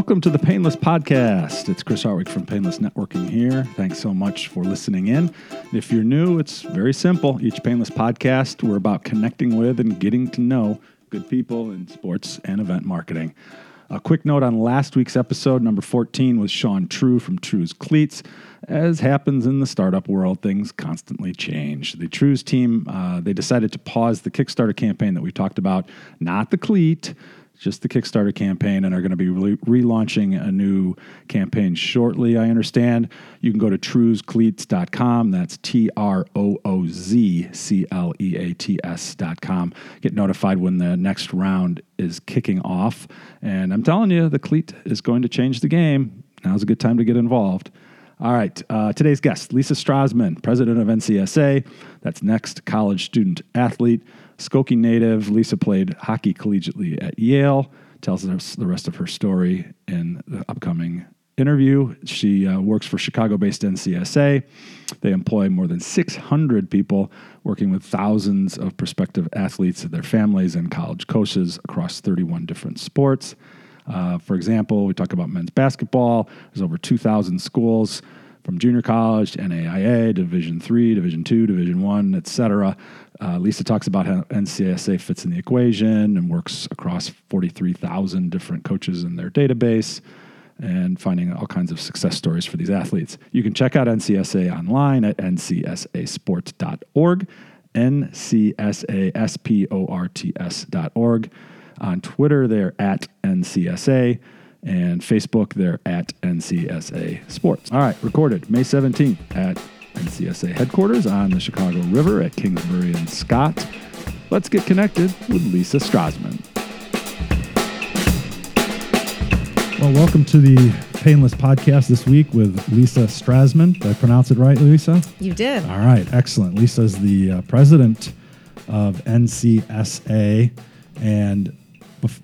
Welcome to the Painless Podcast. It's Chris Harwick from Painless Networking here. Thanks so much for listening in. If you're new, it's very simple. Each Painless Podcast, we're about connecting with and getting to know good people in sports and event marketing. A quick note on last week's episode, number 14, was Sean True from Trooz Cleats. As happens in the startup world, things constantly change. The Trooz team, uh, they decided to pause the Kickstarter campaign that we talked about, not the cleat just the Kickstarter campaign, and are going to be re- relaunching a new campaign shortly. I understand. You can go to troozcleats.com. That's T R O O Z C L E A T S.com. Get notified when the next round is kicking off. And I'm telling you, the cleat is going to change the game. Now's a good time to get involved. All right, uh, today's guest, Lisa Strassman, president of NCSA. That's Next College Student Athlete. Skokie native, Lisa played hockey collegiately at Yale. Tells us the rest of her story in the upcoming interview. She uh, works for Chicago based NCSA. They employ more than 600 people, working with thousands of prospective athletes, their families, and college coaches across 31 different sports. Uh, for example, we talk about men's basketball. There's over 2,000 schools from junior college to NAIA, Division three, Division two, Division one, et cetera. Uh, Lisa talks about how NCSA fits in the equation and works across 43,000 different coaches in their database and finding all kinds of success stories for these athletes. You can check out NCSA online at ncsasports.org, ncsasports.org. On Twitter, they're at NCSA and Facebook, they're at NCSA Sports. All right, recorded May 17th at NCSA headquarters on the Chicago River at Kingsbury and Scott. Let's get connected with Lisa Strassman. Well, welcome to the Painless Podcast this week with Lisa Strassman. Did I pronounce it right, Lisa? You did. All right, excellent. Lisa is the uh, president of NCSA. And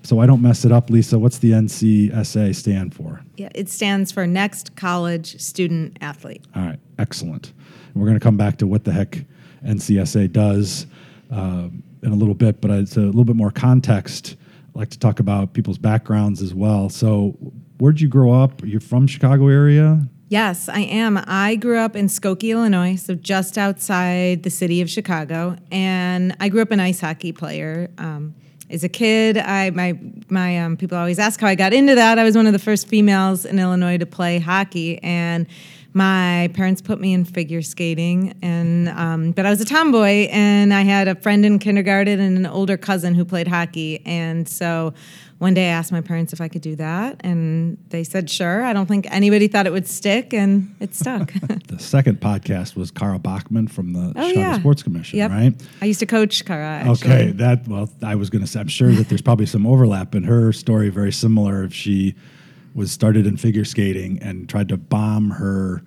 so I don't mess it up, Lisa, what's the NCSA stand for? Yeah, it stands for Next College Student Athlete. All right, excellent. we're going to come back to what the heck NCSA does uh, in a little bit, but it's a little bit more context. I like to talk about people's backgrounds as well. So, where'd you grow up? You're from Chicago area? Yes, I am. I grew up in Skokie, Illinois, so just outside the city of Chicago, and I grew up an ice hockey player. Um, as a kid, I my my um, people always ask how I got into that. I was one of the first females in Illinois to play hockey, and my parents put me in figure skating. And um, but I was a tomboy, and I had a friend in kindergarten and an older cousin who played hockey, and so one day I asked my parents if I could do that, and they said sure. I don't think anybody thought it would stick, and it stuck. the second podcast was Kara Bachman from the oh, Chicago yeah. Sports Commission, yep. right? I used to coach Kara. Actually. Okay, that well, I was going to say, I'm sure that there's probably some overlap in her story, very similar. If she was started in figure skating and tried to bomb her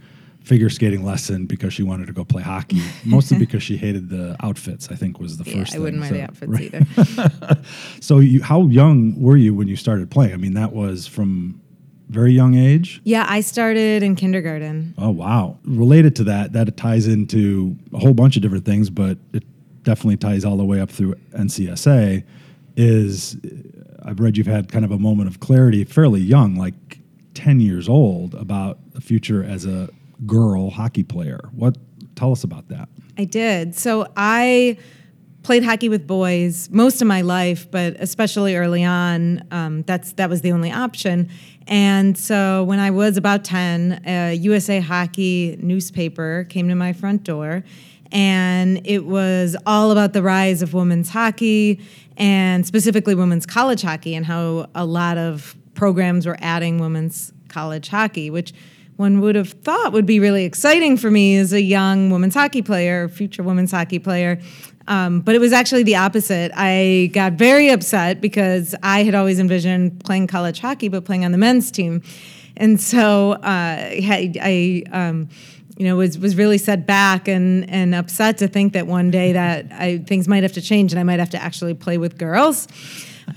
figure skating lesson because she wanted to go play hockey, mostly because she hated the outfits. I think was the yeah, first. I wouldn't so, wear the outfits right. either. so, you, how young were you when you started playing? I mean, that was from very young age. Yeah, I started in kindergarten. Oh wow! Related to that, that ties into a whole bunch of different things, but it definitely ties all the way up through NCSA. Is I've read you've had kind of a moment of clarity fairly young, like 10 years old, about the future as a girl hockey player. What tell us about that? I did. So I played hockey with boys most of my life, but especially early on, um, that's that was the only option. And so when I was about ten, a USA Hockey newspaper came to my front door, and it was all about the rise of women's hockey and specifically women's college hockey and how a lot of programs were adding women's college hockey, which one would have thought would be really exciting for me as a young women's hockey player, future women's hockey player. Um, but it was actually the opposite. I got very upset because I had always envisioned playing college hockey, but playing on the men's team. And so uh, I, um, you know, was was really set back and and upset to think that one day that I, things might have to change and I might have to actually play with girls.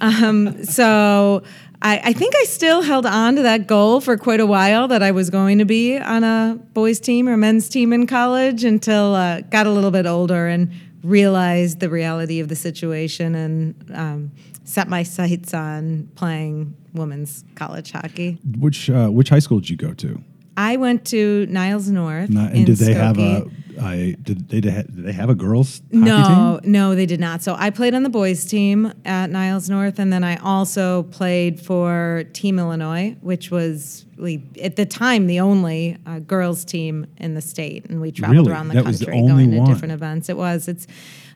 Um, so I, I, think I still held on to that goal for quite a while that I was going to be on a boys team or men's team in college until uh, got a little bit older and realized the reality of the situation and um, set my sights on playing women's college hockey. Which uh, which high school did you go to? I went to Niles North. Not, and did they have a? I did they did they have a girls No, team? no, they did not. So I played on the boys' team at Niles North, and then I also played for Team Illinois, which was like, at the time the only uh, girls' team in the state, and we traveled Really? around the That the country only going to different events. It was. It's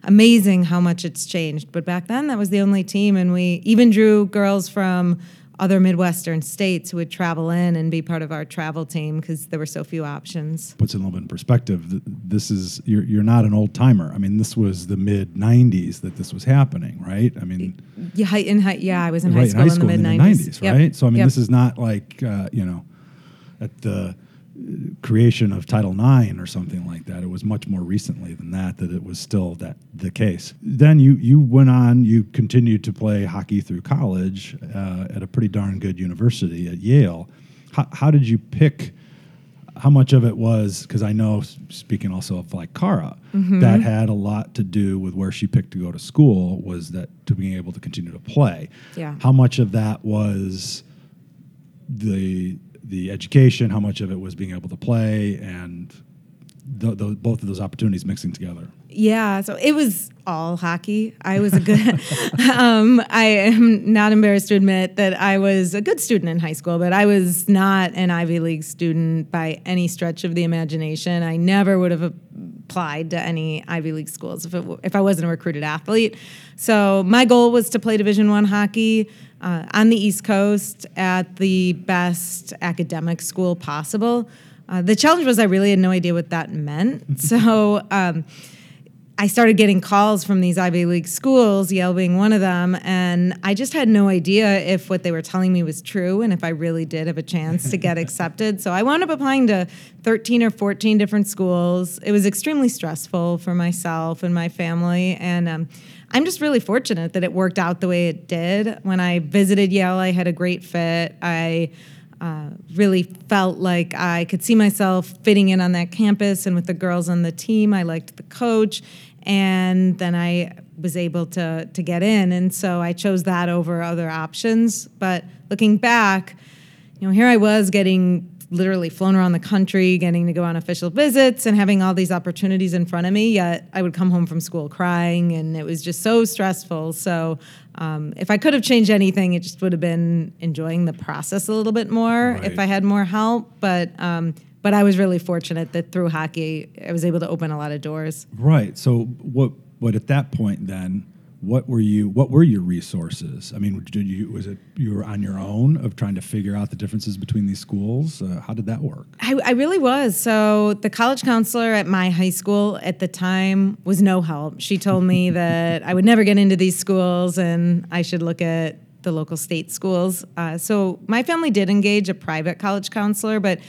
amazing how much it's changed. But back then, that was the only team, and we even drew girls from other Midwestern states who would travel in and be part of our travel team because there were so few options. Puts it a little bit in perspective. This is you're you're not an old timer. I mean, this was the mid '90s that this was happening, right? I mean, Yeah, in high, yeah, I was in high right school in the mid nineties. right? So I mean, this is not like uh, you know, at the creation of Title IX or something like that. It was much more recently than that that it was still that the case. Then you you went on, you continued to play hockey through college uh, at a pretty darn good university at Yale. How, how did you pick? How much of it was because I know, speaking also of like Kara, Mm-hmm. that had a lot to do with where she picked to go to school. Was that to being able to continue to play? Yeah. How much of that was the the education? How much of it was being able to play and the, the, both of those opportunities mixing together? Yeah, so it was all hockey. I was a good. um, I am not embarrassed to admit that I was a good student in high school, but I was not an Ivy League student by any stretch of the imagination. I never would have applied to any Ivy League schools if it, if I wasn't a recruited athlete. So my goal was to play Division One hockey uh, on the East Coast at the best academic school possible. Uh, the challenge was I really had no idea what that meant. so. Um, I started getting calls from these Ivy League schools, Yale being one of them, and I just had no idea if what they were telling me was true and if I really did have a chance to get accepted. So I wound up applying to 13 or 14 different schools. It was extremely stressful for myself and my family, and um, I'm just really fortunate that it worked out the way it did. When I visited Yale, I had a great fit. I uh, really felt like I could see myself fitting in on that campus and with the girls on the team. I liked the coach, and then I was able to to get in, and so I chose that over other options. But looking back, you know, here I was getting literally flown around the country, getting to go on official visits and having all these opportunities in front of me. Yet I would come home from school crying, and it was just so stressful. So, um, if I could have changed anything, it just would have been enjoying the process a little bit more Right. if I had more help. But um, but I was really fortunate that through hockey, I was able to open a lot of doors. Right. So what? What at that point then? What were you? What were your resources? I mean, did you? Was it you were on your own of trying to figure out the differences between these schools? Uh, how did that work? I, I really was. So the college counselor at my high school at the time was no help. She told me that I would never get into these schools and I should look at the local state schools. Uh, so my family did engage a private college counselor, but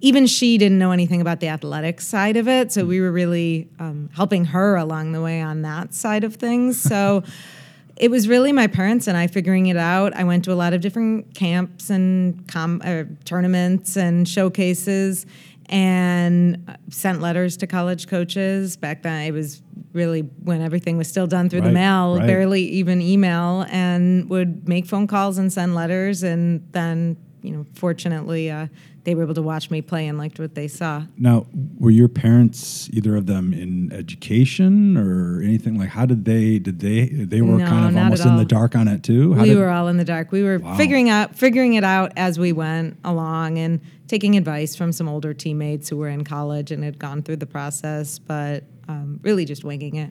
even she didn't know anything about the athletic side of it. So we were really um, helping her along the way on that side of things. So it was really my parents and I figuring it out. I went to a lot of different camps and com- uh, tournaments and showcases and uh, sent letters to college coaches. Back then, it was really when everything was still done through the mail, right. barely even email, and would make phone calls and send letters. And then, you know, fortunately, uh, they were able to watch me play and liked what they saw. Now, were your parents either of them in education or anything like? How did they? Did they? They were No, kind of almost in the dark on it too. How we did- were all in the dark. We were Wow. figuring out figuring it out as we went along and taking advice from some older teammates who were in college and had gone through the process, but um, really just winging it.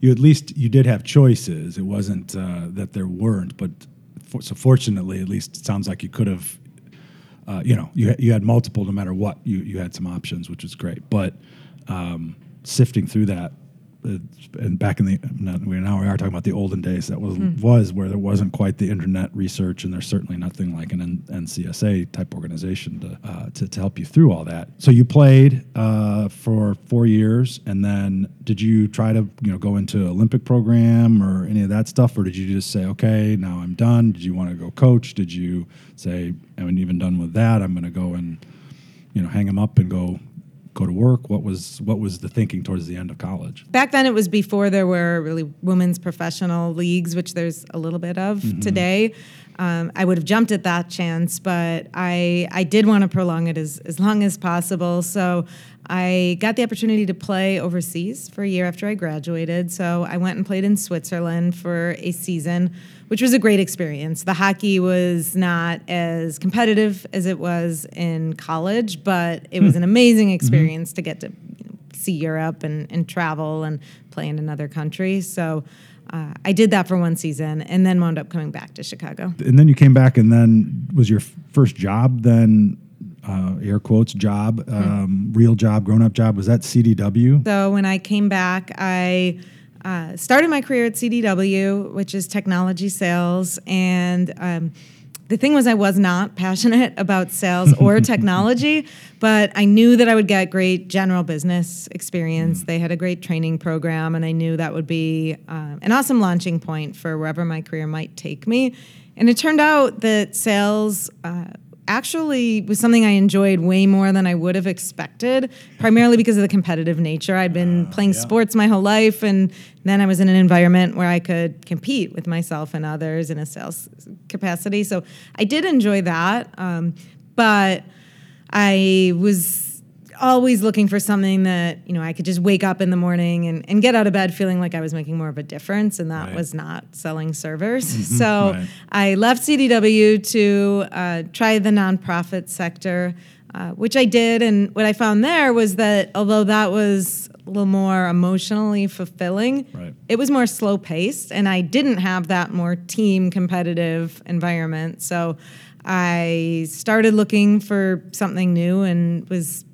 you at least you did have choices. It wasn't uh, that there weren't, but so fortunately, at least it sounds like you could have. Uh, you know, you had- you had multiple. No matter what, you you had some options, which was great. But um, sifting through that, and back in the not, we now we are talking about the olden days. That was was where there wasn't quite the internet research, and there's certainly nothing like an N- NCSA type organization to, uh, to to help you through all that. So you played uh, for four years, and then did you try to you know go into Olympic program or any of that stuff, or did you just say, okay, now I'm done? Did you want to go coach? Did you say, I haven't even done with that. I'm going to go and you know hang them up and go go to work? What was what was the thinking towards the end of college? Back then, it was before there were really women's professional leagues, which there's a little bit of mm-hmm. today. Um, I would have jumped at that chance, but I I did want to prolong it as as long as possible. So I got the opportunity to play overseas for a year after I graduated. So I went and played in Switzerland for a season, which was a great experience. The hockey was not as competitive as it was in college, but it was hmm. an amazing mm-hmm. experience mm-hmm. to get to see Europe and, and travel and play in another country. So uh, I did that for one season and then wound up coming back to Chicago. And then you came back, and then was your first job then uh, air quotes job, hmm. um, real job, grown up job? Was that CDW? So when I came back, I uh, started my career at CDW, which is technology sales, and um, the thing was, I was not passionate about sales or technology, but I knew that I would get great general business experience. Mm. They had a great training program, and I knew that would be uh, an awesome launching point for wherever my career might take me. And it turned out that sales uh, actually was something I enjoyed way more than I would have expected, primarily because of the competitive nature. I'd been uh, playing yeah. sports my whole life, and then I was in an environment where I could compete with myself and others in a sales capacity. So I did enjoy that, um, but I was always looking for something that you know I could just wake up in the morning and, and get out of bed feeling like I was making more of a difference, and that right. was not selling servers. Mm-hmm. So right. I left CDW to uh, try the nonprofit sector, uh, which I did, and what I found there was that although that was a little more emotionally fulfilling, right. it was more slow paced, and I didn't have that more team competitive environment. So. I started looking for something new and was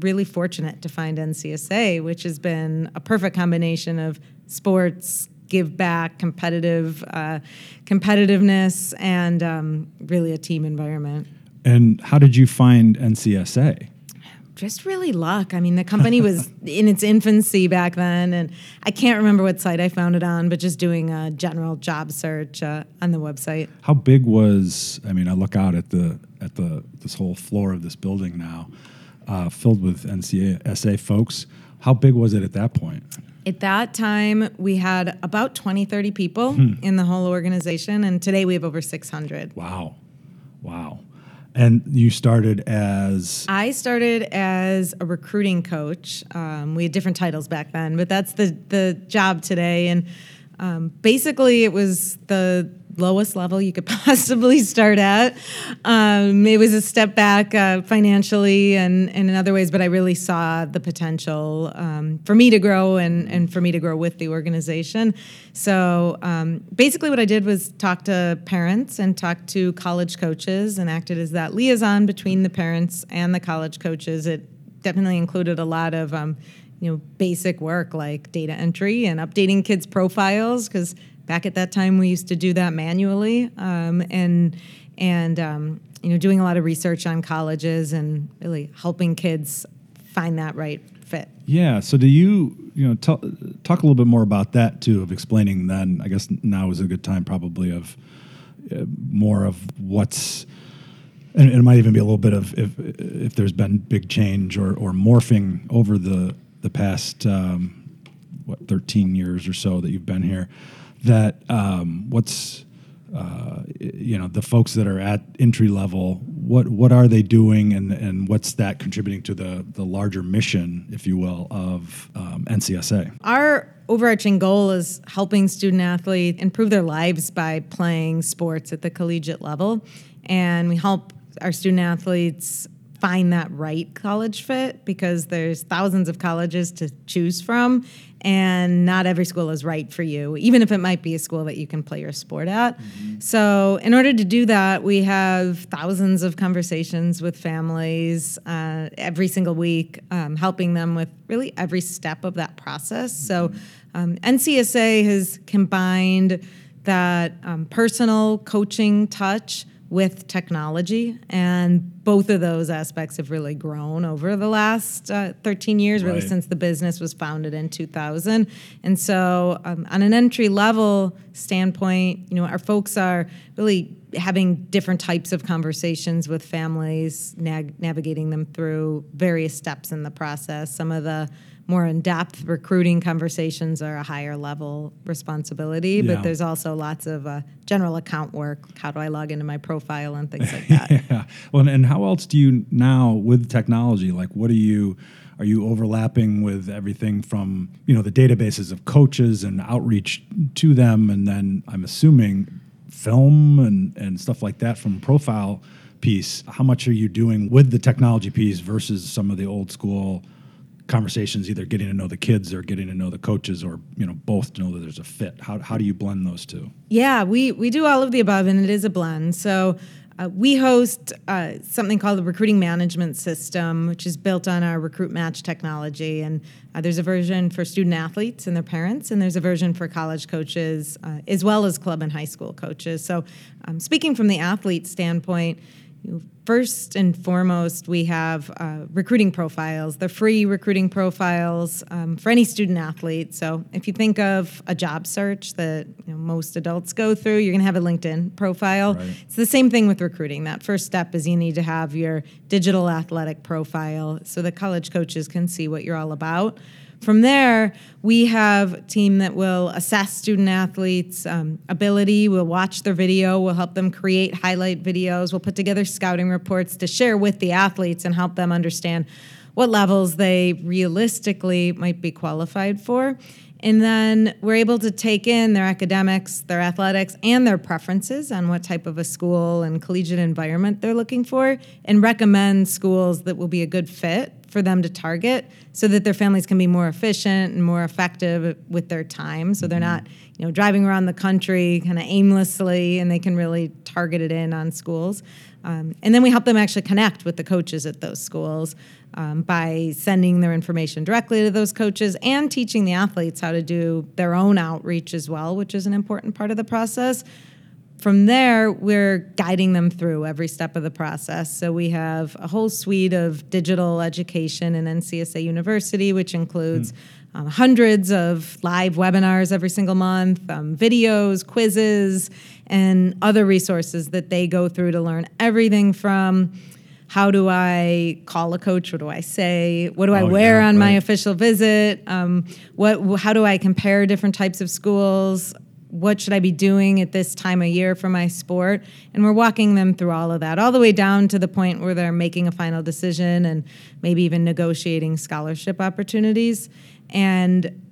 really fortunate to find NCSA, which has been a perfect combination of sports, give back, competitive uh, competitiveness, and um, really a team environment. And how did you find NCSA? Just really luck. I mean, the company was in its infancy back then, and I can't remember what site I found it on, but just doing a general job search uh, on the website. How big was? I mean, I look out at the at the this whole floor of this building now uh, filled with NCSA folks. How big was it at that point? At that time, we had about 20, 30 people hmm. in the whole organization, and today we have over 600. Wow. Wow. And you started as? I started as a recruiting coach. Um, we had different titles back then, but that's the, the job today. And um, basically, it was the lowest level you could possibly start at. Um, it was a step back uh, financially and, and, in other ways, but I really saw the potential um, for me to grow and, and for me to grow with the organization. So um, basically, what I did was talk to parents and talk to college coaches and acted as that liaison between the parents and the college coaches. It definitely included a lot of um, you know basic work like data entry and updating kids profiles because back at that time we used to do that manually um, and and um, you know doing a lot of research on colleges and really helping kids find that right fit. Yeah so do you you know talk a little bit more about that too of explaining then i guess now is a good time probably of uh, more of what's and it might even be a little bit of if if there's been big change or, or morphing over the the past um, what 13 years or so that you've been here that um, what's uh, you know the folks that are at entry level what what are they doing and and what's that contributing to the the larger mission if you will of um, NCSA our overarching goal is helping student athletes improve their lives by playing sports at the collegiate level. And we help our student athletes find that right college fit because there's thousands of colleges to choose from and not every school is right for you even if it might be a school that you can play your sport at mm-hmm. so in order to do that we have thousands of conversations with families uh, every single week um, helping them with really every step of that process mm-hmm. so um, ncsA has combined that um, personal coaching touch with technology. And both of those aspects have really grown over the last uh, 13 years, really Right. since the business was founded in 2000. And so, um, on an entry level standpoint, you know, our folks are really having different types of conversations with families, nag- navigating them through various steps in the process. Some of the more in-depth recruiting conversations are a higher level responsibility, Yeah. but there's also lots of uh, general account work. How do I log into my profile and things like that. Yeah. Well, and- and how else do you now with technology? Like, what are you? Are you overlapping with everything from you know the databases of coaches and outreach to them, and then I'm assuming film and and stuff like that from profile piece. How much are you doing with the technology piece versus some of the old school conversations, either getting to know the kids or getting to know the coaches, or you know both to know that there's a fit? How how do you blend those two? Yeah, we, we do all of the above, and it is a blend. So uh, we host uh, something called the Recruiting Management System, which is built on our Recruit Match technology. And uh, there's a version for student athletes and their parents, and there's a version for college coaches, uh, as well as club and high school coaches. So, um, speaking from the athlete standpoint, First and foremost, we have uh, recruiting profiles. They're free recruiting profiles um, for any student athlete. So if you think of a job search that you know, most adults go through, you're going to have a LinkedIn profile. Right. It's the same thing with recruiting. That first step is you need to have your digital athletic profile so the college coaches can see what you're all about. From there, we have a team that will assess student athletes' um, ability. We'll watch their video. We'll help them create highlight videos. We'll put together scouting reports to share with the athletes and help them understand what levels they realistically might be qualified for. And then we're able to take in their academics, their athletics, and their preferences on what type of a school and collegiate environment they're looking for and recommend schools that will be a good fit for them to target so that their families can be more efficient and more effective with their time. So they're not you know driving around the country kind of aimlessly and they can really target it in on schools. Um, and then we help them actually connect with the coaches at those schools um, by sending their information directly to those coaches and teaching the athletes how to do their own outreach as well, which is an important part of the process. From there, we're guiding them through every step of the process. So we have a whole suite of digital education in NCSA University, which includes um, hundreds of live webinars every single month, um, videos, quizzes, and other resources that they go through to learn everything from how do I call a coach? What do I say? What do I Oh, wear yeah, on my official visit? Um, what? How do I compare different types of schools? What should I be doing at this time of year for my sport? And we're walking them through all of that, all the way down to the point where they're making a final decision and maybe even negotiating scholarship opportunities. And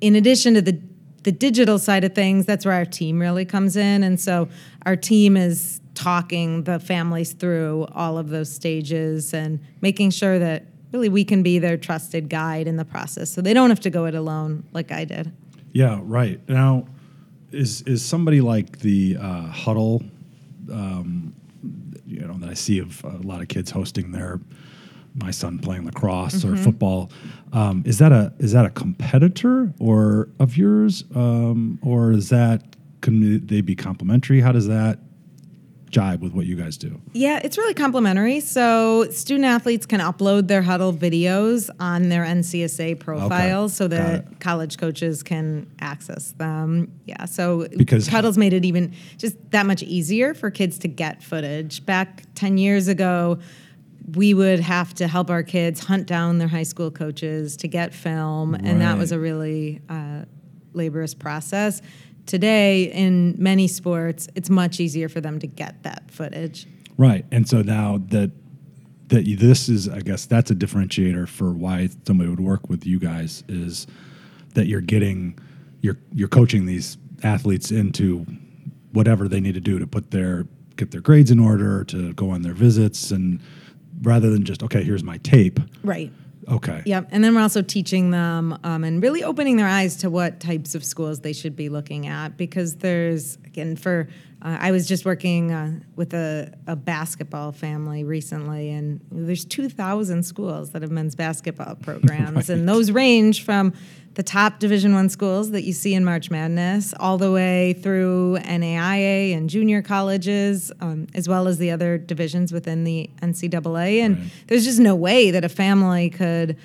in addition to the the digital side of things, that's where our team really comes in. And so our team is talking the families through all of those stages and making sure that really we can be their trusted guide in the process so they don't have to go it alone like I did. Yeah, right. Now, is is somebody like the uh, Hudl, um, you know, that I see of a lot of kids hosting their my son playing lacrosse or football. Um, is that a is that a competitor or of yours, um, or is that can they be complementary? How does that jibe with what you guys do? Yeah, it's really complimentary. So student athletes can upload their Hudl videos on their NCSA profile so got that college coaches can access them. Yeah, so Because- Hudl's made it even just that much easier for kids to get footage. Back 10 years ago, we would have to help our kids hunt down their high school coaches to get film, and that was a really uh, laborious process. Today, in many sports, it's much easier for them to get that footage. Right, and so now that that you, this is, I guess, that's a differentiator for why somebody would work with you guys is that you're getting, you're you're coaching these athletes into whatever they need to do to put their get their grades in order, to go on their visits, and rather than just okay, here's my tape. Right. Okay. Yep. And then we're also teaching them um, and really opening their eyes to what types of schools they should be looking at because there's, again, for, uh, I was just working uh, with a, a basketball family recently, and there's 2,000 schools that have men's basketball programs. And those range from the top Division One schools that you see in March Madness, all the way through NAIA and junior colleges, um, as well as the other divisions within the NCAA. And right. there's just no way that a family could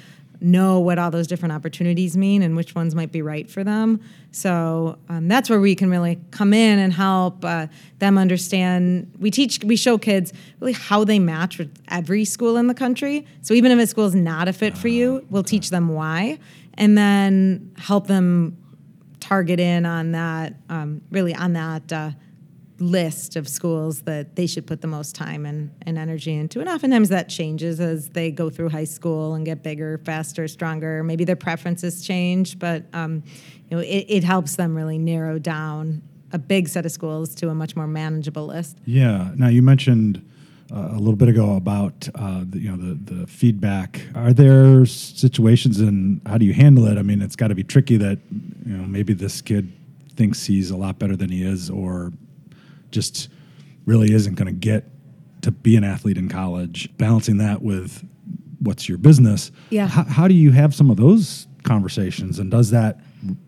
know what all those different opportunities mean and which ones might be right for them. So um, that's where we can really come in and help uh, them understand. We teach, we show kids really how they match with every school in the country. So even if a school is not a fit for you, ah, we'll teach them why, and then help them target in on that, um, really on that. Uh, list of schools that they should put the most time and, and energy into. And oftentimes that changes as they go through high school and get bigger, faster, stronger. Maybe their preferences change, but um, you know, it, it helps them really narrow down a big set of schools to a much more manageable list. Yeah. Now you mentioned uh, a little bit ago about uh, the, you know the the feedback. Are there situations and how do you handle it? I mean, it's got to be tricky that you know maybe this kid thinks he's a lot better than he is, or just really isn't going to get to be an athlete in college. Balancing that with what's your business. Yeah. How, how do you have some of those conversations, and does that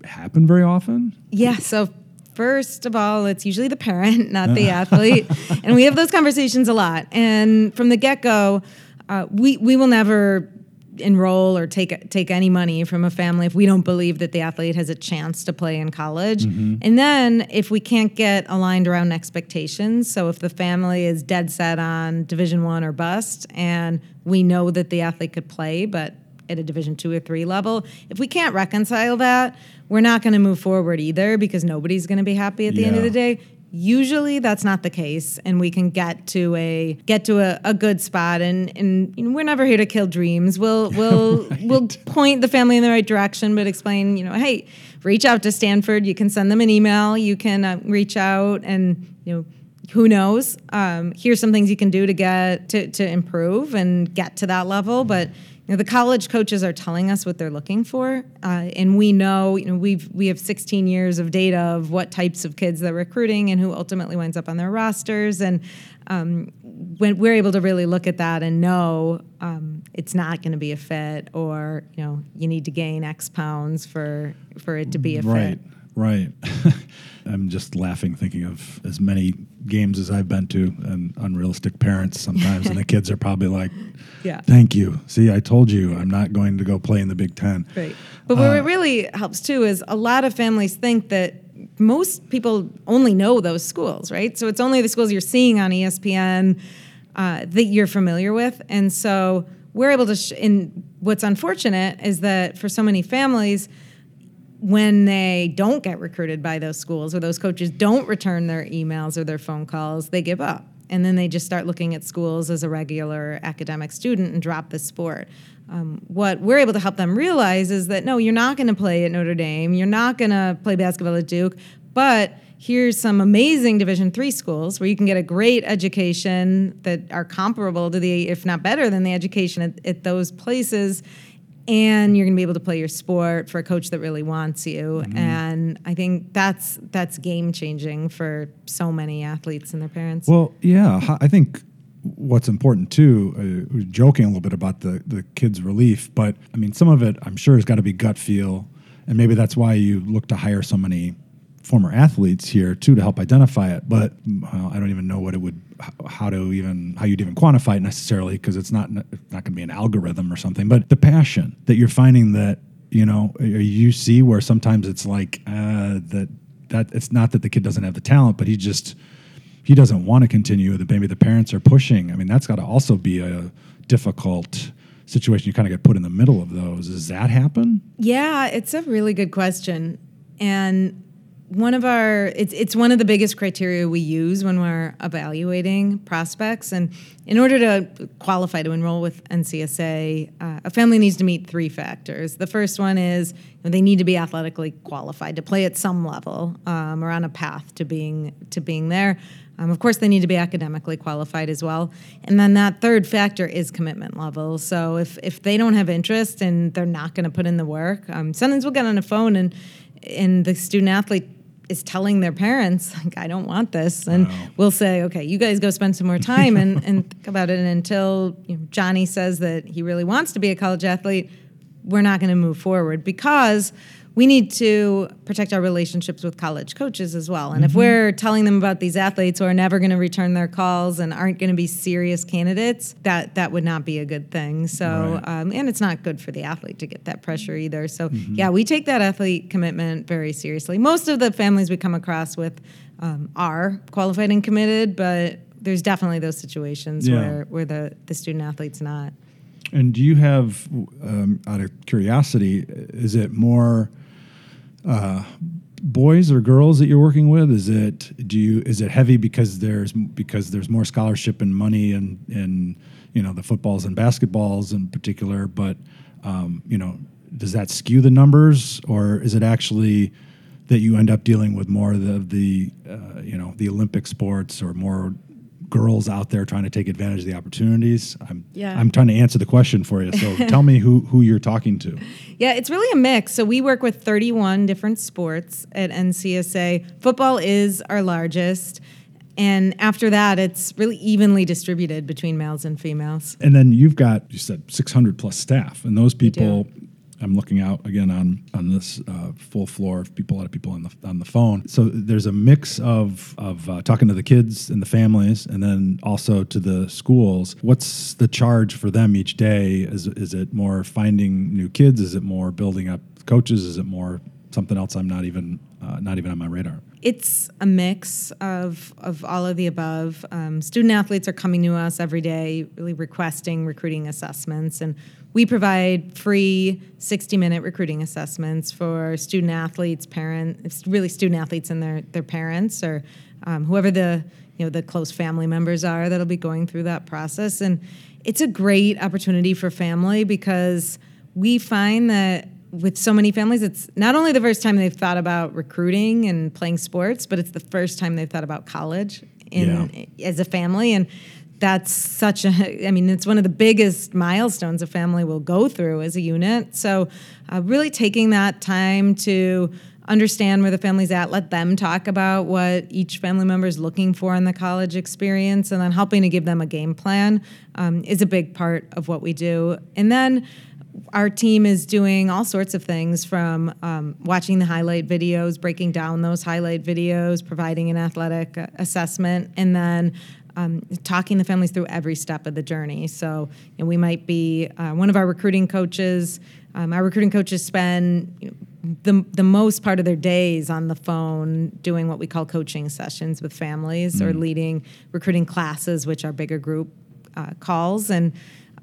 happen very often? Yeah. So first of all, it's usually the parent, not the athlete. And we have those conversations a lot. And from the get go, uh, we, we will never enroll or take take any money from a family if we don't believe that the athlete has a chance to play in college. Mm-hmm. And then if we can't get aligned around expectations, so if the family is dead set on Division 1 or bust and we know that the athlete could play but at a division 2 or 3 level, if we can't reconcile that, we're not going to move forward either because nobody's going to be happy at the yeah. end of the day Usually that's not the case, and we can get to a get to a, a good spot. And and you know, we're never here to kill dreams. We'll we'll right. we'll point the family in the right direction, but explain, you know, hey, reach out to Stanford. You can send them an email. You can uh, reach out, and you know who knows um, here's some things you can do to get to, to improve and get to that level but you know, the college coaches are telling us what they're looking for, uh, and we know, you know, we've we have 16 years of data of what types of kids they're recruiting and who ultimately winds up on their rosters, and um, when we're able to really look at that and know um, it's not going to be a fit, or you know, you need to gain X pounds for for it to be a right, fit. Right. I'm just laughing thinking of as many games as I've been to and unrealistic parents sometimes, and the kids are probably like, "Yeah, thank you. See, I told you I'm not going to go play in the Big Ten. Right. But what uh, really helps too is a lot of families think that most people only know those schools, right? So it's only the schools you're seeing on ESPN uh, that you're familiar with, and so we're able to. Sh- and what's unfortunate is that for so many families when they don't get recruited by those schools or those coaches don't return their emails or their phone calls, they give up. And then they just start looking at schools as a regular academic student and drop the sport. Um, what we're able to help them realize is that no, you're not going to play at Notre Dame, you're not going to play basketball at Duke, but here's some amazing division three schools where you can get a great education that are comparable to the if not better than the education at, at those places and you're going to be able to play your sport for a coach that really wants you. Mm-hmm. and i think that's that's game changing for so many athletes and their parents. Well yeah i think what's important too uh, joking a little bit about the the kids relief but i mean some of it i'm sure has got to be gut feel. And maybe that's why you look to hire so many former athletes here too to help identify it but well, i don't even know what it would how to even how you'd even quantify it necessarily because it's not not going to be an algorithm or something but the passion that you're finding that you know you see where sometimes it's like uh, that that it's not that the kid doesn't have the talent but he just he doesn't want to continue that maybe the parents are pushing. I mean that's got to also be a difficult situation. You kind of get put in the middle of those. Does that happen? Yeah it's a really good question. And one of our it's it's one of the biggest criteria we use when we're evaluating prospects. And in order to qualify to enroll with NCSA uh, a family needs to meet three factors. The first one is you know, they need to be athletically qualified to play at some level um, or on a path to being to being there. Um, of course they need to be academically qualified as well. And then that third factor is commitment level. So if if they don't have interest and they're not going to put in the work um, sometimes we'll get on the phone and and the student athlete is telling their parents like i don't want this and wow. we'll say okay you guys go spend some more time and, and think about it and until you know, johnny says that he really wants to be a college athlete we're not going to move forward because we need to protect our relationships with college coaches as well. And mm-hmm. if we're telling them about these athletes who are never going to return their calls and aren't going to be serious candidates, that that would not be a good thing. So, right. um, and it's not good for the athlete to get that pressure either. So, mm-hmm. yeah, we take that athlete commitment very seriously. Most of the families we come across with um, are qualified and committed, but there's definitely those situations yeah. where where the the student athlete's not. And do you have, um, out of curiosity, is it more uh, boys or girls that you're working with? Is it do you is it heavy because there's because there's more scholarship and money and and you know the footballs and basketballs in particular, but um, you know does that skew the numbers or is it actually that you end up dealing with more of the, the uh, you know the Olympic sports or more girls out there trying to take advantage of the opportunities? I'm yeah. I'm trying to answer the question for you. So tell me who who you're talking to. Yeah, it's really a mix. So we work with 31 different sports at NCSA. Football is our largest. And after that, it's really evenly distributed between males and females. And then you've got, you said 600 plus staff, and those people I'm looking out again on on this uh, full floor of people, a lot of people on the on the phone. So there's a mix of of uh, talking to the kids and the families, and then also to the schools. What's the charge for them each day? Is is it more finding new kids? Is it more building up coaches? Is it more something else I'm not even uh, not even on my radar? It's a mix of of all of the above. Um, student athletes are coming to us every day, really requesting recruiting assessments, and we provide free 60 minute recruiting assessments for student athletes, parents, really student athletes and their their parents or um, whoever the you know the close family members are that'll be going through that process and it's a great opportunity for family because we find that with so many families, it's not only the first time they've thought about recruiting and playing sports, but it's the first time they've thought about college in yeah. as a family. And that's such a, I mean, it's one of the biggest milestones a family will go through as a unit. So, uh, really taking that time to understand where the family's at, let them talk about what each family member is looking for in the college experience, and then helping to give them a game plan um, is a big part of what we do. And then our team is doing all sorts of things from um, watching the highlight videos, breaking down those highlight videos, providing an athletic uh, assessment, and then um, talking the families through every step of the journey. So you know, we might be uh, one of our recruiting coaches. Um, our recruiting coaches spend you know, the the most part of their days on the phone doing what we call coaching sessions with families mm. or leading recruiting classes, which are bigger group uh, calls and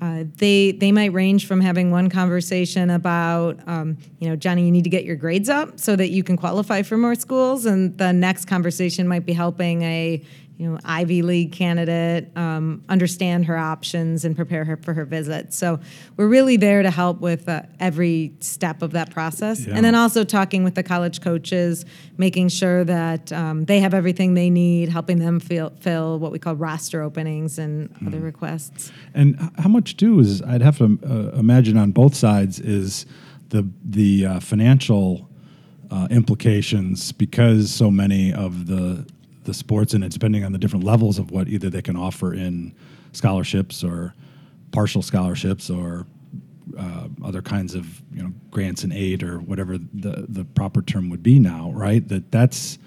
uh, they they might range from having one conversation about um, you know Johnny you need to get your grades up so that you can qualify for more schools and the next conversation might be helping a you know Ivy League candidate um, understand her options and prepare her for her visit. So we're really there to help with uh, every step of that process, yeah. and then also talking with the college coaches, making sure that um, they have everything they need, helping them fill, fill what we call roster openings and mm. other requests. And how much too is I'd have to uh, imagine on both sides is the the uh, financial. Uh, implications because so many of the the sports and it's depending on the different levels of what either they can offer in scholarships or partial scholarships or uh, other kinds of you know grants and aid or whatever the the proper term would be now, right? That that's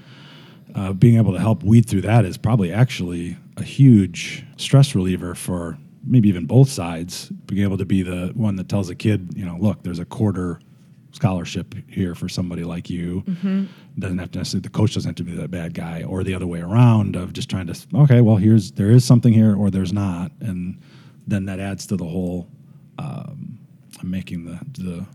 uh, being able to help weed through that is probably actually a huge stress reliever for maybe even both sides. Being able to be the one that tells a kid, you know, look, there's a quarter scholarship here for somebody like you. Mm-hmm. Doesn't have to necessarily the coach doesn't have to be that bad guy, or the other way around of just trying to okay, well here's there is something here or there's not, and then that adds to the whole. Um, I'm making the the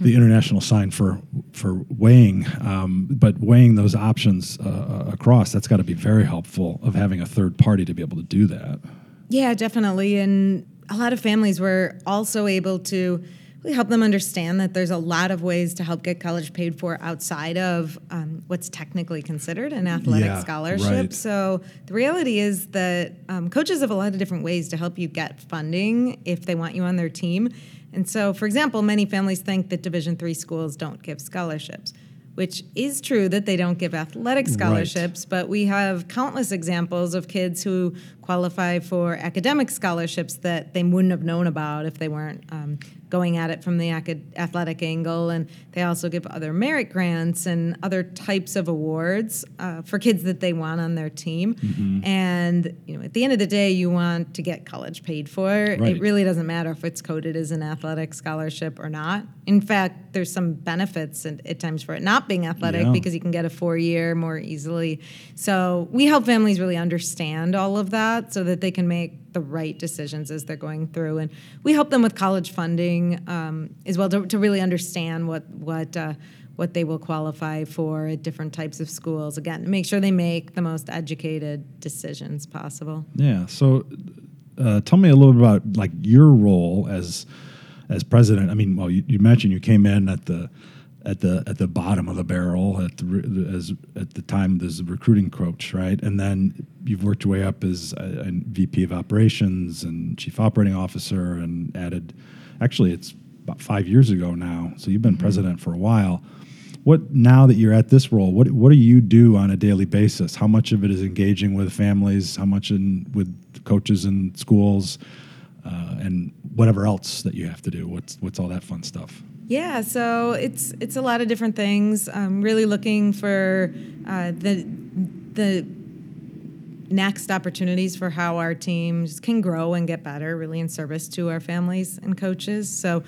the international sign for for weighing, um, but weighing those options uh, uh across that's got to be very helpful of having a third party to be able to do that. Yeah, definitely, and a lot of families were also able to really help them understand that there's a lot of ways to help get college paid for outside of um, what's technically considered an athletic yeah, scholarship. Right. So the reality is that um, coaches have a lot of different ways to help you get funding if they want you on their team. And so, for example, many families think that Division three schools don't give scholarships which is true that they don't give athletic scholarships, right. but we have countless examples of kids who qualify for academic scholarships that they wouldn't have known about if they weren't um, going at it from the acad- athletic angle. And they also give other merit grants and other types of awards uh, for kids that they want on their team. Mm-hmm. And you know, at the end of the day, you want to get college paid for. Right. It really doesn't matter if it's coded as an athletic scholarship or not. In fact, there's some benefits at, at times for it not being athletic yeah. because you can get a four year more easily. So we help families really understand all of that so that they can make the right decisions as they're going through. And we help them with college funding um, as well to, to, really understand what what uh, what they will qualify for at different types of schools. Again, to make sure they make the most educated decisions possible. Yeah. So, uh, tell me a little bit about like your role as as president. I mean, well, you, you mentioned you came in at the at the at the bottom of the barrel at the as at the time as a recruiting coach, right? And then you've worked your way up as a, a, VP of operations and chief operating officer, and added. Actually, it's about five years ago now, so you've been mm-hmm. president for a while. What now that you're at this role? What what do you do on a daily basis? How much of it is engaging with families? How much in with coaches and schools, uh, and whatever else that you have to do? What's what's all that fun stuff? Yeah, so it's it's a lot of different things. I'm really looking for uh, the the next opportunities for how our teams can grow and get better, really in service to our families and coaches. So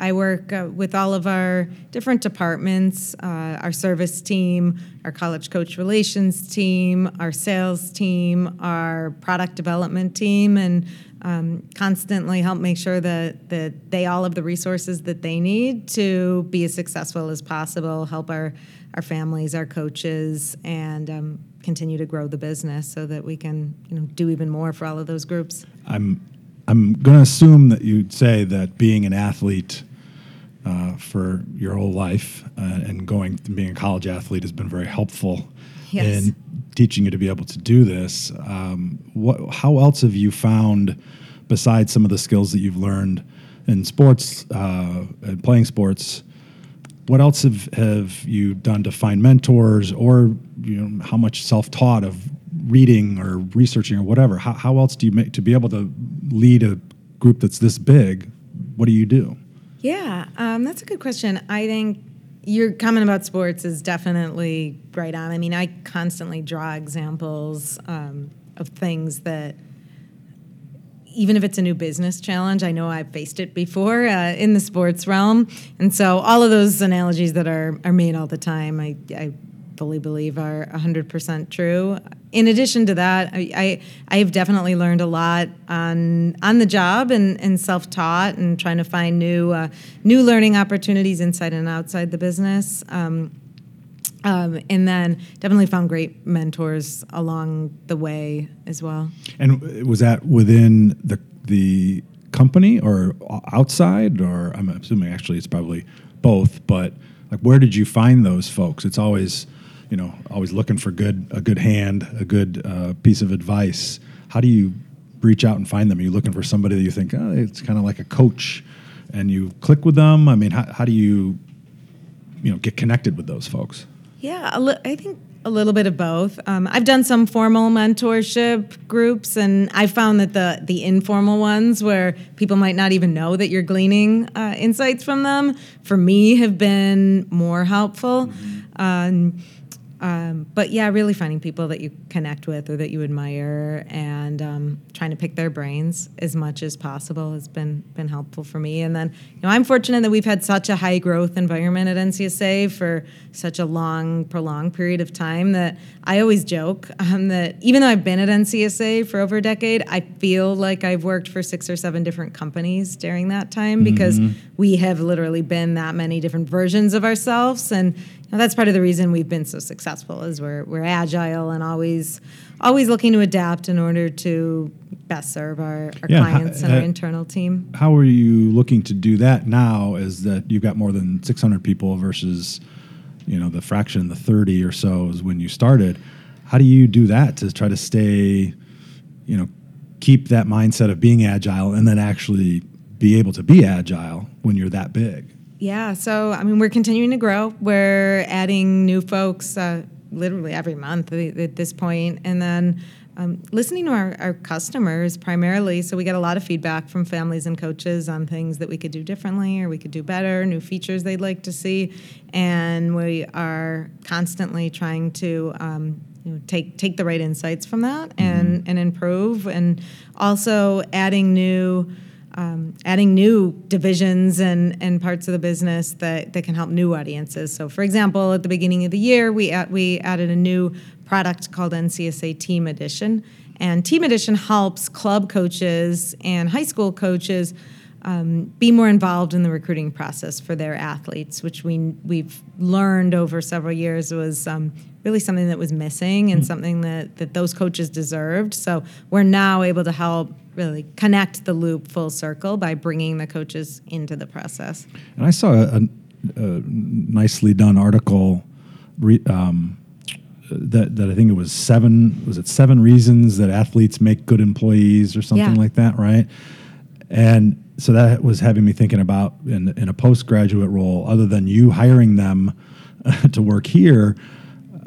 I work uh, with all of our different departments, uh, our service team, our college coach relations team, our sales team, our product development team, and um, constantly help make sure that, that they all have the resources that they need to be as successful as possible, help our, our families, our coaches, and um, continue to grow the business so that we can you know, do even more for all of those groups. I'm, I'm going to assume that you'd say that being an athlete uh, for your whole life uh, and going being a college athlete has been very helpful yes. in teaching you to be able to do this. Um, what, how else have you found, besides some of the skills that you've learned in sports uh, and playing sports? What else have, have you done to find mentors, or you know, how much self taught of reading or researching or whatever? How, how else do you make to be able to lead a group that's this big? What do you do? Yeah, um, that's a good question. I think your comment about sports is definitely right on. I mean, I constantly draw examples um, of things that, even if it's a new business challenge, I know I've faced it before uh, in the sports realm. And so, all of those analogies that are, are made all the time, I, I fully believe are 100% true in addition to that, I, I have definitely learned a lot on on the job and, and self taught and trying to find new uh, new learning opportunities inside and outside the business. Um, um, and then definitely found great mentors along the way as well. And was that within the the company or outside, or I'm assuming actually it's probably both. But like, where did you find those folks? It's always you know, always looking for good a good hand, a good uh, piece of advice. How do you reach out and find them? Are you looking for somebody that you think oh, it's kind of like a coach, and you click with them? I mean, how, how do you, you know, get connected with those folks? Yeah, I think a little bit of both. Um, I've done some formal mentorship groups, and I found that the the informal ones, where people might not even know that you're gleaning uh, insights from them, for me have been more helpful. Mm-hmm. Um, um, but yeah, really finding people that you connect with or that you admire, and um, trying to pick their brains as much as possible has been been helpful for me. And then, you know, I'm fortunate that we've had such a high growth environment at NCSA for such a long, prolonged period of time that I always joke um, that even though I've been at NCSA for over a decade, I feel like I've worked for six or seven different companies during that time because mm-hmm. we have literally been that many different versions of ourselves and now that's part of the reason we've been so successful is we're we're agile and always always looking to adapt in order to best serve our, our yeah, clients and our uh, internal team. How are you looking to do that now is that you've got more than 600 people versus you know the fraction the 30 or so is when you started. How do you do that to try to stay you know keep that mindset of being agile and then actually be able to be agile when you're that big? Yeah, so I mean, we're continuing to grow. We're adding new folks uh, literally every month at this point, and then um, listening to our, our customers primarily. So we get a lot of feedback from families and coaches on things that we could do differently or we could do better, new features they'd like to see, and we are constantly trying to. Um, you know, take take the right insights from that and and improve, and also adding new um, adding new divisions and, and parts of the business that, that can help new audiences. So, for example, at the beginning of the year, we, ad- we added a new product called NCSA Team Edition. And Team Edition helps club coaches and high school coaches um, be more involved in the recruiting process for their athletes, which we, we've learned over several years was um, really something that was missing and mm-hmm. something that, that those coaches deserved. So we're now able to help really connect the loop full circle by bringing the coaches into the process. And I saw a, a nicely done article re, um, that, that I think it was seven was it seven reasons that athletes make good employees or something yeah. like that, right? And so that was having me thinking about in, in a postgraduate role, other than you hiring them to work here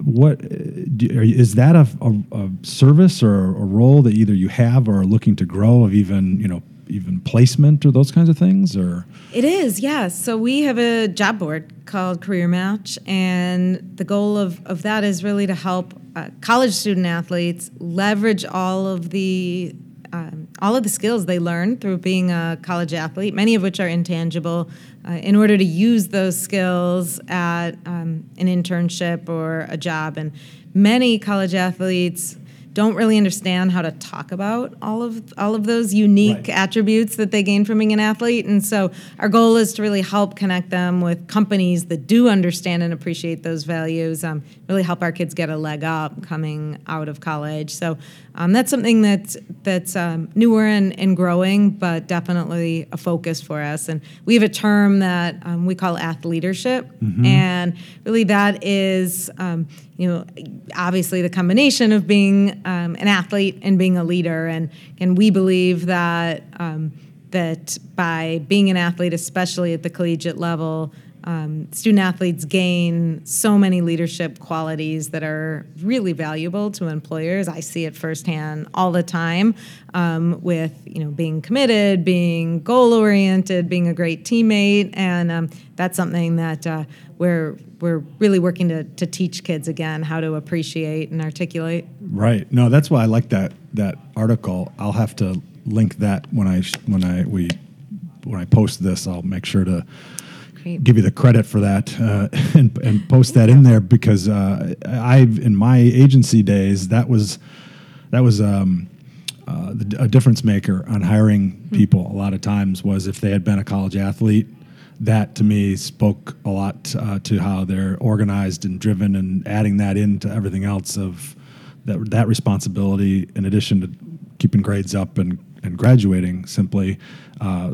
what is that a, a, a service or a role that either you have or are looking to grow of even you know even placement or those kinds of things or? It is yes so we have a job board called career match and the goal of, of that is really to help uh, college student athletes leverage all of the um, all of the skills they learn through being a college athlete, many of which are intangible, uh, in order to use those skills at um, an internship or a job. And many college athletes don't really understand how to talk about all of all of those unique right. attributes that they gain from being an athlete. And so our goal is to really help connect them with companies that do understand and appreciate those values. Um, really help our kids get a leg up coming out of college. So um, that's something that's that's um, newer and, and growing, but definitely a focus for us. And we have a term that um, we call athleadership, mm-hmm. and really that is um, you know, obviously the combination of being um, an athlete and being a leader, and and we believe that um, that by being an athlete, especially at the collegiate level, um, student athletes gain so many leadership qualities that are really valuable to employers. I see it firsthand all the time um, with you know being committed, being goal oriented, being a great teammate, and um, that's something that uh, we're we're really working to, to teach kids again how to appreciate and articulate. Right. No, that's why I like that that article. I'll have to link that when I when I we when I post this. I'll make sure to Great. give you the credit for that uh, and, and post that in there because uh, I've in my agency days that was that was um, uh, a difference maker on hiring hmm. people. A lot of times was if they had been a college athlete that to me spoke a lot uh, to how they're organized and driven, and adding that into everything else of that that responsibility, in addition to keeping grades up and and graduating, simply. Uh,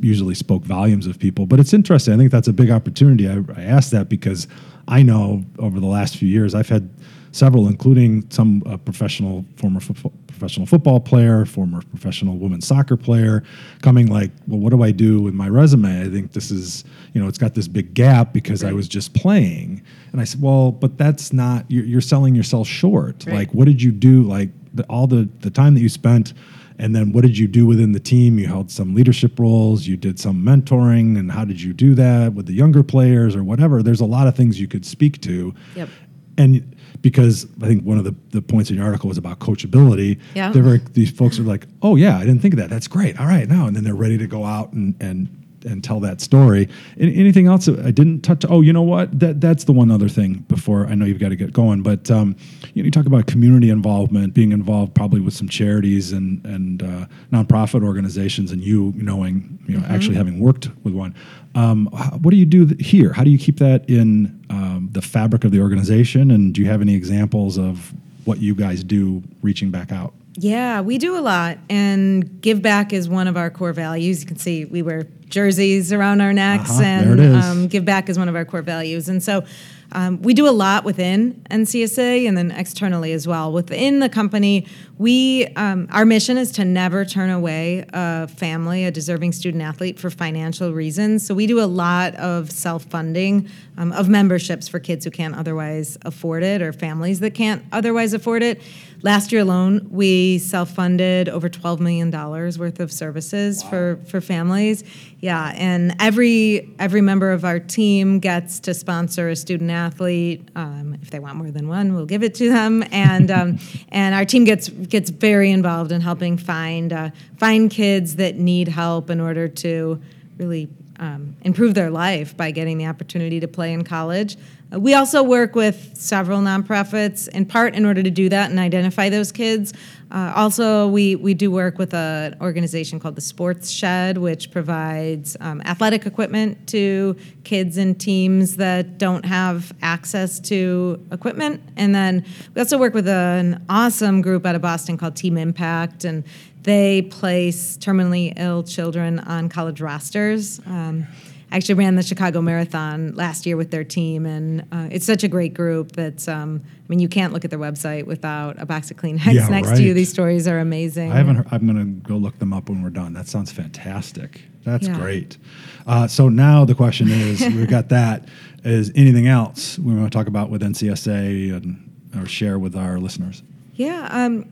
usually spoke volumes of people but it's interesting i think that's a big opportunity I, I asked that because i know over the last few years i've had several, including some uh, professional former fo- professional football player, former professional women's soccer player, coming like, well, what do I do with my resume? I think this is, you know, it's got this big gap because right. I was just playing. And I said, well, but that's not. You're, you're selling yourself short. Right. Like, what did you do? Like the, all the the time that you spent. And then what did you do within the team? You held some leadership roles, you did some mentoring, and how did you do that with the younger players or whatever? There's a lot of things you could speak to. Yep. And because I think one of the, the points in your article was about coachability. Yeah. Very, these folks are like, oh yeah, I didn't think of that. That's great. All right, now and then they're ready to go out and and and tell that story. anything else I didn't touch? Oh, you know what? That that's the one other thing. Before I know you've got to get going, but um, you know, you talk about community involvement, being involved probably with some charities and and uh, nonprofit organizations, and you knowing you know mm-hmm. actually having worked with one. Um, what do you do here? How do you keep that in um, the fabric of the organization? And do you have any examples of what you guys do reaching back out? Yeah, we do a lot, and give back is one of our core values. You can see we wear jerseys around our necks, uh-huh, and um, give back is one of our core values. And so, um, we do a lot within NCSA and then externally as well. Within the company, we um, our mission is to never turn away a family, a deserving student athlete, for financial reasons. So we do a lot of self funding um, of memberships for kids who can't otherwise afford it or families that can't otherwise afford it. Last year alone, we self-funded over twelve million dollars worth of services wow. for for families. Yeah, and every every member of our team gets to sponsor a student athlete. Um, if they want more than one, we'll give it to them. And um, and our team gets gets very involved in helping find uh, find kids that need help in order to really um, improve their life by getting the opportunity to play in college. Uh, we also work with several nonprofits, in part in order to do that and identify those kids. Uh, also, we, we do work with an organization called the Sports Shed, which provides um, athletic equipment to kids and teams that don't have access to equipment. And then we also work with an awesome group out of Boston called Team Impact, and they place terminally ill children on college rosters. Um, I actually ran the Chicago Marathon last year with their team, and uh, it's such a great group that um, I mean, you can't look at their website without a box of Kleenex yeah, next right. to you. These stories are amazing. I haven't. Heard, I'm going to go look them up when we're done. That sounds fantastic. That's yeah. great. Uh, so now the question is, we've got that. Is anything else we want to talk about with NCSA and or share with our listeners? Yeah. Um,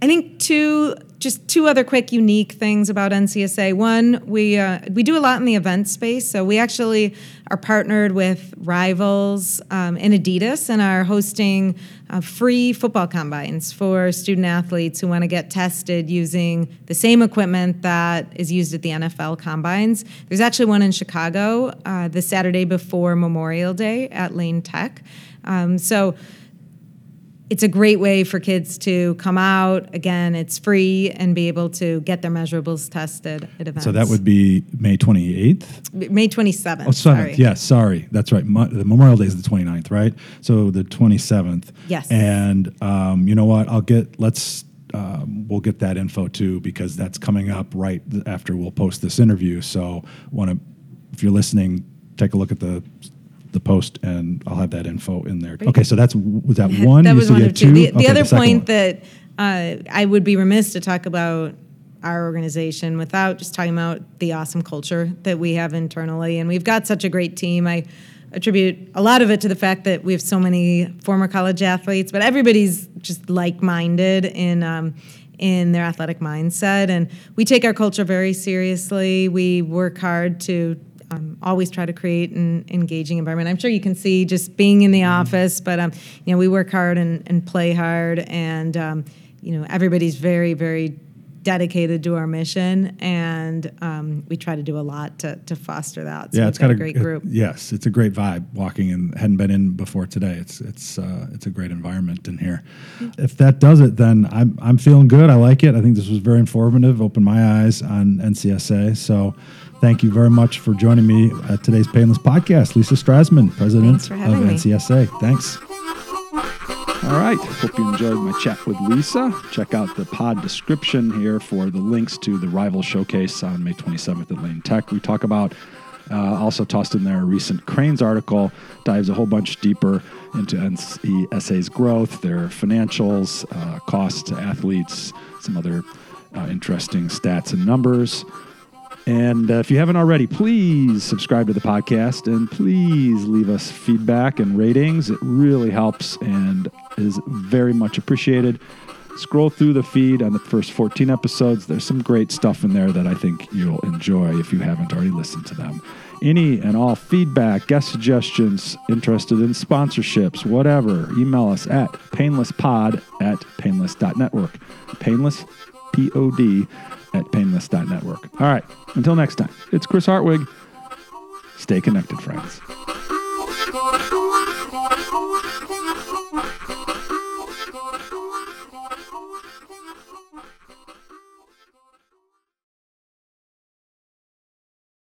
I think two just two other quick unique things about NCSA. One, we uh, we do a lot in the event space. So we actually are partnered with Rivals um, and Adidas and are hosting uh, free football combines for student athletes who want to get tested using the same equipment that is used at the NFL combines. There's actually one in Chicago uh, the Saturday before Memorial Day at Lane Tech. Um, so it's a great way for kids to come out. Again, it's free and be able to get their measurables tested at events. So that would be May 28th? May 27th. Oh, 7th. Sorry. Yes, sorry. That's right. Mo- the Memorial Day is the 29th, right? So the 27th. Yes. And um, you know what? I'll get, let's, um, we'll get that info too because that's coming up right after we'll post this interview. So want to, if you're listening, take a look at the the post, and I'll have that info in there. Okay, so that's was that one? that was one of two. The, the okay, other the point that uh, I would be remiss to talk about our organization without just talking about the awesome culture that we have internally, and we've got such a great team. I attribute a lot of it to the fact that we have so many former college athletes, but everybody's just like-minded in. Um, in their athletic mindset. And we take our culture very seriously. We work hard to um, always try to create an engaging environment. I'm sure you can see just being in the mm-hmm. office, but um, you know we work hard and, and play hard, and um, you know everybody's very very dedicated to our mission, and um, we try to do a lot to, to foster that. So yeah, it's got, got a great group. It, yes, it's a great vibe. Walking and hadn't been in before today. It's it's uh, it's a great environment in here. If that does it, then I'm I'm feeling good. I like it. I think this was very informative. Opened my eyes on NCSA. So. Thank you very much for joining me at today's Painless Podcast. Lisa Strassman, President of NCSA. Me. Thanks. All right. Hope you enjoyed my chat with Lisa. Check out the pod description here for the links to the Rival Showcase on May 27th at Lane Tech. We talk about, uh, also tossed in there, a recent Crain's article, dives a whole bunch deeper into NCSA's growth, their financials, uh, costs to athletes, some other uh, interesting stats and numbers. And uh, if you haven't already, please subscribe to the podcast and please leave us feedback and ratings. It really helps and is very much appreciated. Scroll through the feed on the first 14 episodes. There's some great stuff in there that I think you'll enjoy if you haven't already listened to them. Any and all feedback, guest suggestions, interested in sponsorships, whatever, email us at painlesspod at painless.network. Painless, P O D at painless.network. All right, until next time, it's Chris Hartwig. Stay connected, friends.